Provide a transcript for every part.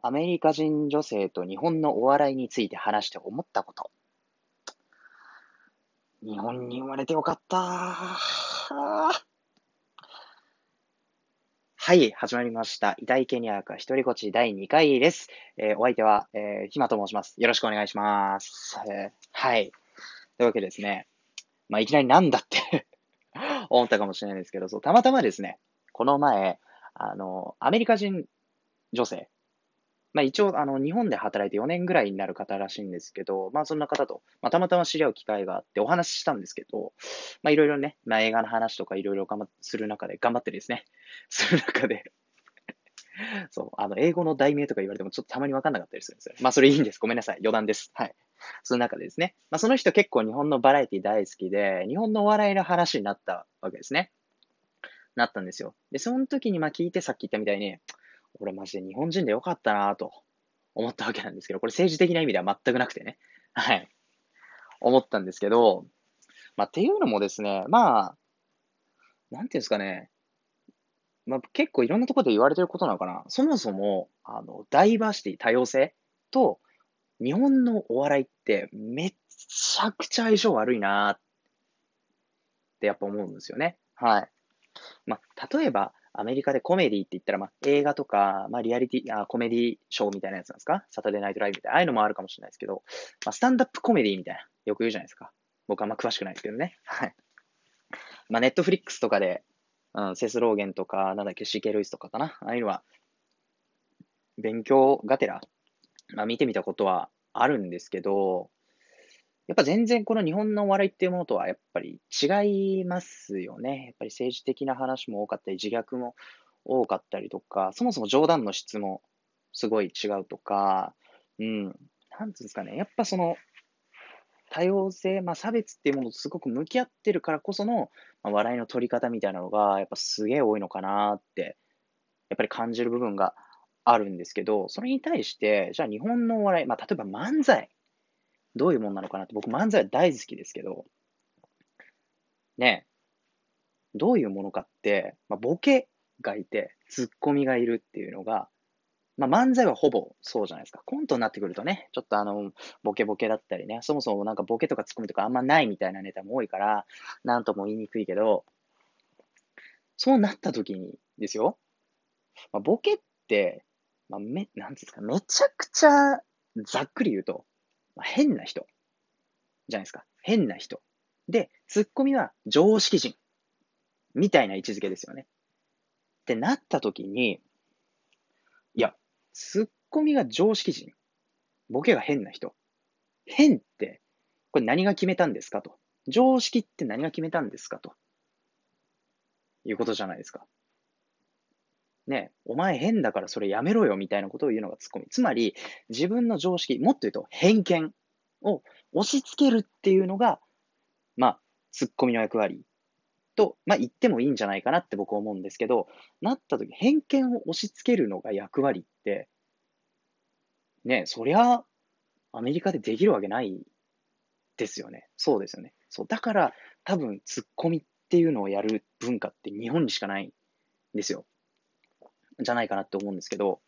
アメリカ人女性と日本のお笑いについて話して思ったこと。日本に生まれてよかったはい、始まりました。遺体ケニアか一人こち第2回です。えー、お相手は、えー、ひまと申します。よろしくお願いします。えー、はい。というわけですね。まあ、いきなりなんだって 思ったかもしれないですけど、そう、たまたまですね、この前、あの、アメリカ人女性、まあ一応、あの、日本で働いて4年ぐらいになる方らしいんですけど、まあそんな方と、まあたまたま知り合う機会があってお話ししたんですけど、まあいろいろね、まあ映画の話とかいろいろ頑張する中で、頑張ってですね、する中で そう、あの、英語の題名とか言われてもちょっとたまにわかんなかったりするんですよ。まあそれいいんです。ごめんなさい。余談です。はい。その中でですね、まあその人結構日本のバラエティ大好きで、日本のお笑いの話になったわけですね。なったんですよ。で、その時にまあ聞いてさっき言ったみたいに、俺マジで日本人でよかったなと思ったわけなんですけど、これ政治的な意味では全くなくてね。はい。思ったんですけど、まあ、っていうのもですね、まあ、なんていうんですかね、まあ、結構いろんなところで言われてることなのかな。そもそも、あの、ダイバーシティ、多様性と、日本のお笑いってめっちゃくちゃ相性悪いなってやっぱ思うんですよね。はい。まあ、例えば、アメリカでコメディって言ったら、まあ、映画とか、まあ、リアリティあ、コメディショーみたいなやつなんですか？サタデーナイトライブみたいな、ああいうのもあるかもしれないですけど、まあ、スタンダップコメディみたいな、よく言うじゃないですか。僕はあんま詳しくないですけどね。はい。まあ、ネットフリックスとかで、うん、セスローゲンとか、なんだっけ、シーケルイスとかかな。ああいうのは、勉強がてら、まあ、見てみたことはあるんですけど、やっぱ全然この日本のお笑いっていうものとはやっぱり違いますよね。やっぱり政治的な話も多かったり、自虐も多かったりとか、そもそも冗談の質もすごい違うとか、うん、なんていうんですかね。やっぱその多様性、まあ差別っていうものとすごく向き合ってるからこその、まあ、笑いの取り方みたいなのが、やっぱすげえ多いのかなって、やっぱり感じる部分があるんですけど、それに対して、じゃあ日本のお笑い、まあ例えば漫才。どういうもんなのかなって、僕漫才大好きですけど、ねどういうものかって、まあ、ボケがいて、ツッコミがいるっていうのが、まあ、漫才はほぼそうじゃないですか。コントになってくるとね、ちょっとあの、ボケボケだったりね、そもそもなんかボケとかツッコミとかあんまないみたいなネタも多いから、なんとも言いにくいけど、そうなった時にですよ、まあ、ボケって、まあ、め、なんですか、めちゃくちゃざっくり言うと、まあ、変な人じゃないですか。変な人。で、ツッコミは常識人。みたいな位置づけですよね。ってなった時に、いや、ツッコミが常識人。ボケが変な人。変って、これ何が決めたんですかと。常識って何が決めたんですかと。いうことじゃないですか。ね、お前変だからそれやめろよみたいなことを言うのがツッコミ。つまり、自分の常識、もっと言うと偏見を押し付けるっていうのが、まあ、ツッコミの役割と、まあ、言ってもいいんじゃないかなって僕は思うんですけど、なった時、偏見を押し付けるのが役割って、ね、そりゃ、アメリカでできるわけないですよね。そうですよね。そう。だから、多分、ツッコミっていうのをやる文化って日本にしかないんですよ。じゃないかなって思うんですけど、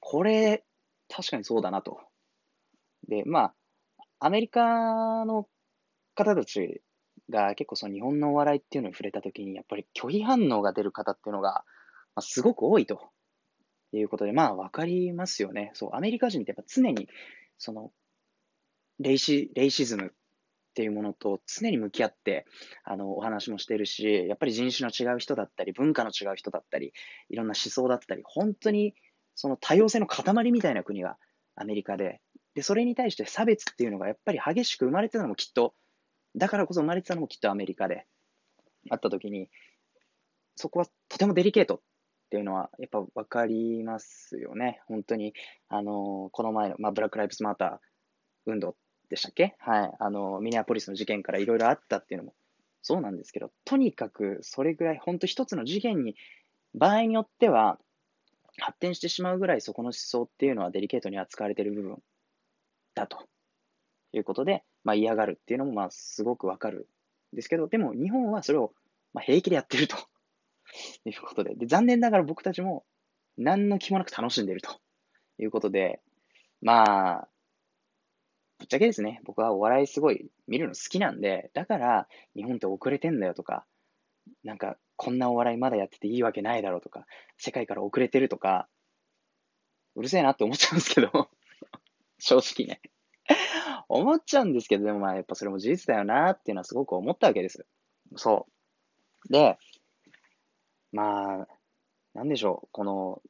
これ、確かにそうだなと。で、まあ、アメリカの方たちが結構その日本のお笑いっていうのに触れたときに、やっぱり拒否反応が出る方っていうのが、まあ、すごく多いということで、まあ、わかりますよね。そう、アメリカ人ってやっぱ常に、その、レイシ、レイシズムっていうものと常に向き合って、あの、お話もしてるし、やっぱり人種の違う人だったり、文化の違う人だったり、いろんな思想だったり、本当にその多様性の塊みたいな国がアメリカで、で、それに対して差別っていうのがやっぱり激しく生まれてたのもきっと、だからこそ生まれてたのもきっとアメリカで、あった時に、そこはとてもデリケートっていうのは、やっぱ分かりますよね。本当に、あの、この前の、まあ、ブラック・ライブズ・マーター運動でしたっけ？はい。あの、ミネアポリスの事件からいろいろあったっていうのもそうなんですけど、とにかくそれぐらい、本当一つの事件に、場合によっては、発展してしまうぐらいそこの思想っていうのはデリケートに扱われている部分だということで、まあ、嫌がるっていうのもまあすごくわかるんですけど、でも日本はそれをまあ平気でやってると いうことでで、残念ながら僕たちも何の気もなく楽しんでるということで、まあ、ぶっちゃけですね、僕はお笑いすごい見るの好きなんで、だから日本って遅れてんだよとか、なんかこんなお笑いまだやってていいわけないだろうとか、世界から遅れてるとか、うるせえなって思っちゃうんですけど、正直ね思っちゃうんですけど、でもまあやっぱそれも事実だよなっていうのはすごく思ったわけです。そう。で、まあ、なんでしょう、この、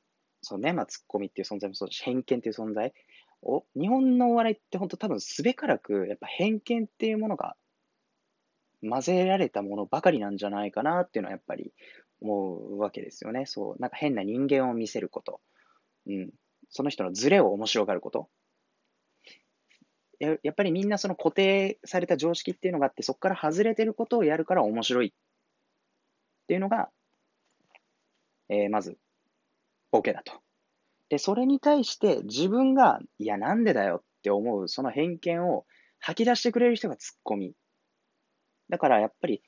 そうね、まあ、ツッコミっていう存在もそうだし、偏見っていう存在。お日本のお笑いって本当多分すべからく、やっぱ偏見っていうものが混ぜられたものばかりなんじゃないかなっていうのはやっぱり思うわけですよね。そう、なんか変な人間を見せること。うん。その人のズレを面白がること。ややっぱりみんなその固定された常識っていうのがあって、そこから外れてることをやるから面白いっていうのが、えー、まず、ボケだと。で、それに対して自分が、いや、なんでだよって思う、その偏見を吐き出してくれる人がツッコミ。だからやっぱり、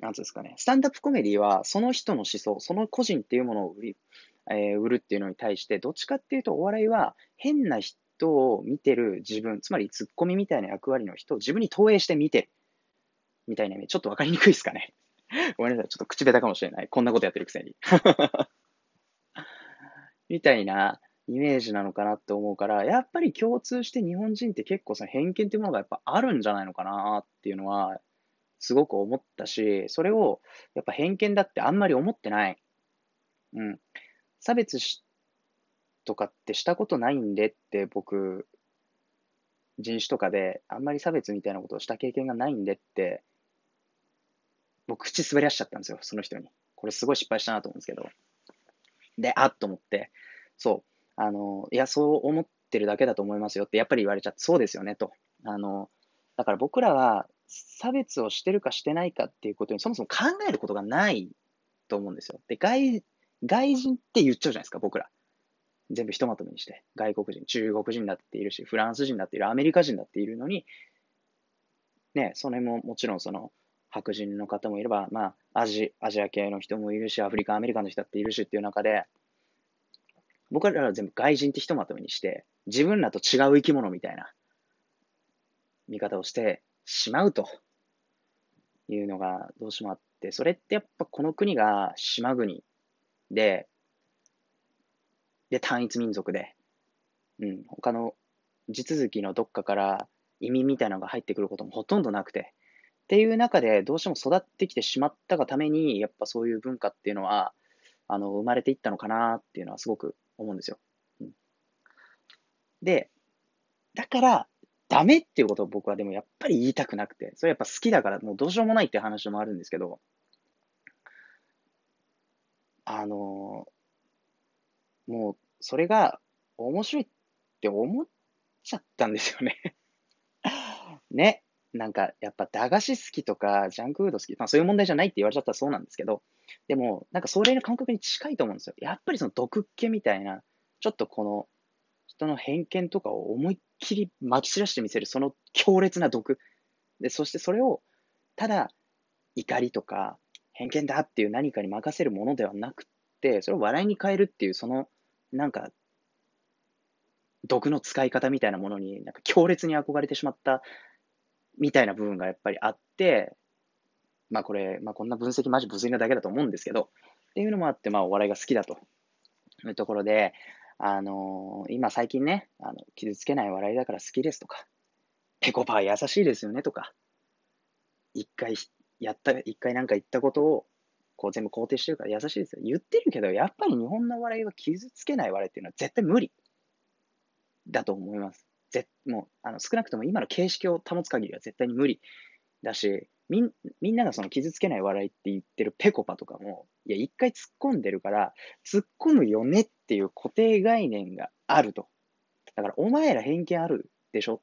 なんうんですかね、スタンダップコメディはその人の思想、その個人っていうものを売り、えー、売るっていうのに対して、どっちかっていうとお笑いは変な人を見てる自分、つまりツッコミみたいな役割の人を自分に投影して見てる。みたいなね、ちょっとわかりにくいですかね。ごめんなさい、ちょっと口下手かもしれない。こんなことやってるくせに。みたいなイメージなのかなって思うから、やっぱり共通して日本人って結構その偏見っていうものがやっぱあるんじゃないのかなっていうのは、すごく思ったし、それをやっぱ偏見だってあんまり思ってない。うん。差別しとかってしたことないんでって僕、人種とかであんまり差別みたいなことをした経験がないんでって、僕口滑らしちゃったんですよ、その人に。これすごい失敗したなと思うんですけど。で、あっと思って、そう、あの、いや、そう思ってるだけだと思いますよってやっぱり言われちゃって、そうですよねと。あの、だから僕らは差別をしてるかしてないかっていうことにそもそも考えることがないと思うんですよ。で、外、外人って言っちゃうじゃないですか、僕ら。全部ひとまとめにして。外国人、中国人だっているし、フランス人だっている、アメリカ人だっているのに、ね、それももちろんその、白人の方もいれば、まあ、アジアジア系の人もいるし、アフリカ、アメリカの人だっているしっていう中で、僕らは全部外人ってひとまとめにして、自分らと違う生き物みたいな見方をしてしまうというのがどうしてもあって、それってやっぱこの国が島国で、で、単一民族で、うん、他の地続きのどっかから移民みたいなのが入ってくることもほとんどなくて、っていう中でどうしても育ってきてしまったがために、やっぱそういう文化っていうのは、あの、生まれていったのかなっていうのはすごく思うんですよ。うん、で、だから、ダメっていうことを僕はでもやっぱり言いたくなくて、それやっぱ好きだからもうどうしようもないって話もあるんですけど、あの、もうそれが面白いって思っちゃったんですよね ね。なんか、やっぱ駄菓子好きとか、ジャンクフード好き、まあそういう問題じゃないって言われちゃったらそうなんですけど、でも、なんかそれの感覚に近いと思うんですよ。やっぱりその毒っ気みたいな、ちょっとこの、人の偏見とかを思いっきり撒き散らしてみせる、その強烈な毒。で、そしてそれを、ただ、怒りとか、偏見だっていう何かに任せるものではなくて、それを笑いに変えるっていう、その、なんか、毒の使い方みたいなものに、なんか強烈に憧れてしまったみたいな部分がやっぱりあって、まあこれ、まあこんな分析マジ無粋なだけだと思うんですけど、っていうのもあって、まあお笑いが好きだというところで、あのー、今最近ね、あの、傷つけない笑いだから好きですとか、ペコパー優しいですよねとか、一回やった、一回なんか言ったことを、こう全部肯定してるから優しいですよ。言ってるけど、やっぱり日本の笑いは傷つけない笑いっていうのは絶対無理だと思います。ぜもうあの少なくとも今の形式を保つ限りは絶対に無理だし、みんみんながその傷つけない笑いって言ってるペコパとかも、いや、一回突っ込んでるから、突っ込むよねっていう固定概念があると。だから、お前ら偏見あるでしょ？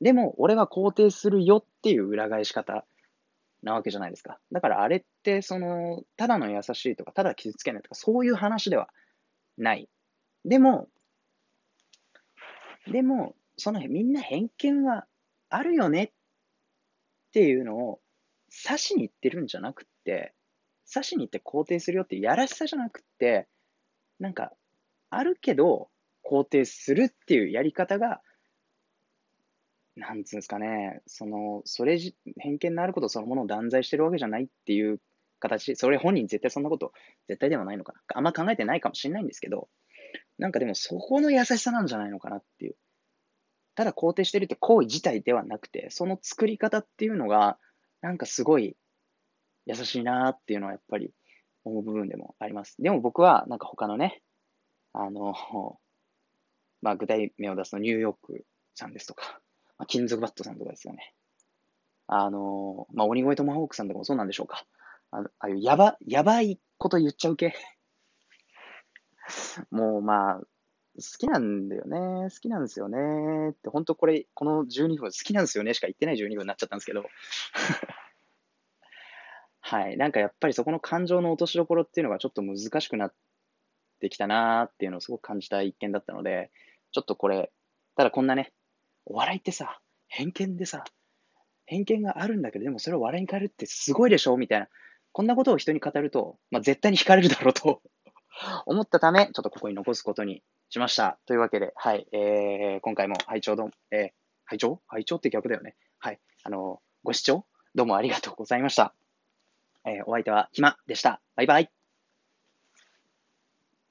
でも、俺は肯定するよっていう裏返し方なわけじゃないですか。だからあれって、その、ただの優しいとか、ただ傷つけないとか、そういう話ではない。でも、でも、そのみんな偏見はあるよねっていうのを指しに言ってるんじゃなくて、刺しに行って肯定するよってやらしさじゃなくて、なんか、あるけど、肯定するっていうやり方が、なんつうんですかね、その、それじ、偏見のあることそのものを断罪してるわけじゃないっていう形、それ本人絶対そんなこと、絶対ではないのかな。あんま考えてないかもしれないんですけど、なんかでもそこの優しさなんじゃないのかなっていう。ただ肯定してるって行為自体ではなくて、その作り方っていうのが、なんかすごい優しいなっていうのはやっぱり思う部分でもあります。でも僕はなんか他のね、あの、まあ具体名を出すとニューヨークさんですとか、まあ、金属バットさんとかですよね。あの、まあ鬼越トマホークさんとかもそうなんでしょうか。ああいうやば、やばいこと言っちゃう系。もうまあ、好きなんだよね。好きなんですよね。って、本当これ、この12分好きなんですよねしか言ってない12分になっちゃったんですけど。はい。なんかやっぱりそこの感情の落としどころっていうのがちょっと難しくなってきたなーっていうのをすごく感じた一件だったので、ちょっとこれ、ただこんなね、お笑いってさ、偏見でさ、偏見があるんだけど、でもそれを笑いに変えるってすごいでしょみたいな。こんなことを人に語ると、まあ、絶対に惹かれるだろうと思ったため、ちょっとここに残すことにしました。というわけで、はい、えー、今回も拝聴ど、えー、拝聴？拝聴って逆だよね。はい、あの、ご視聴どうもありがとうございました。えー、お相手はひまでした。バイバイ。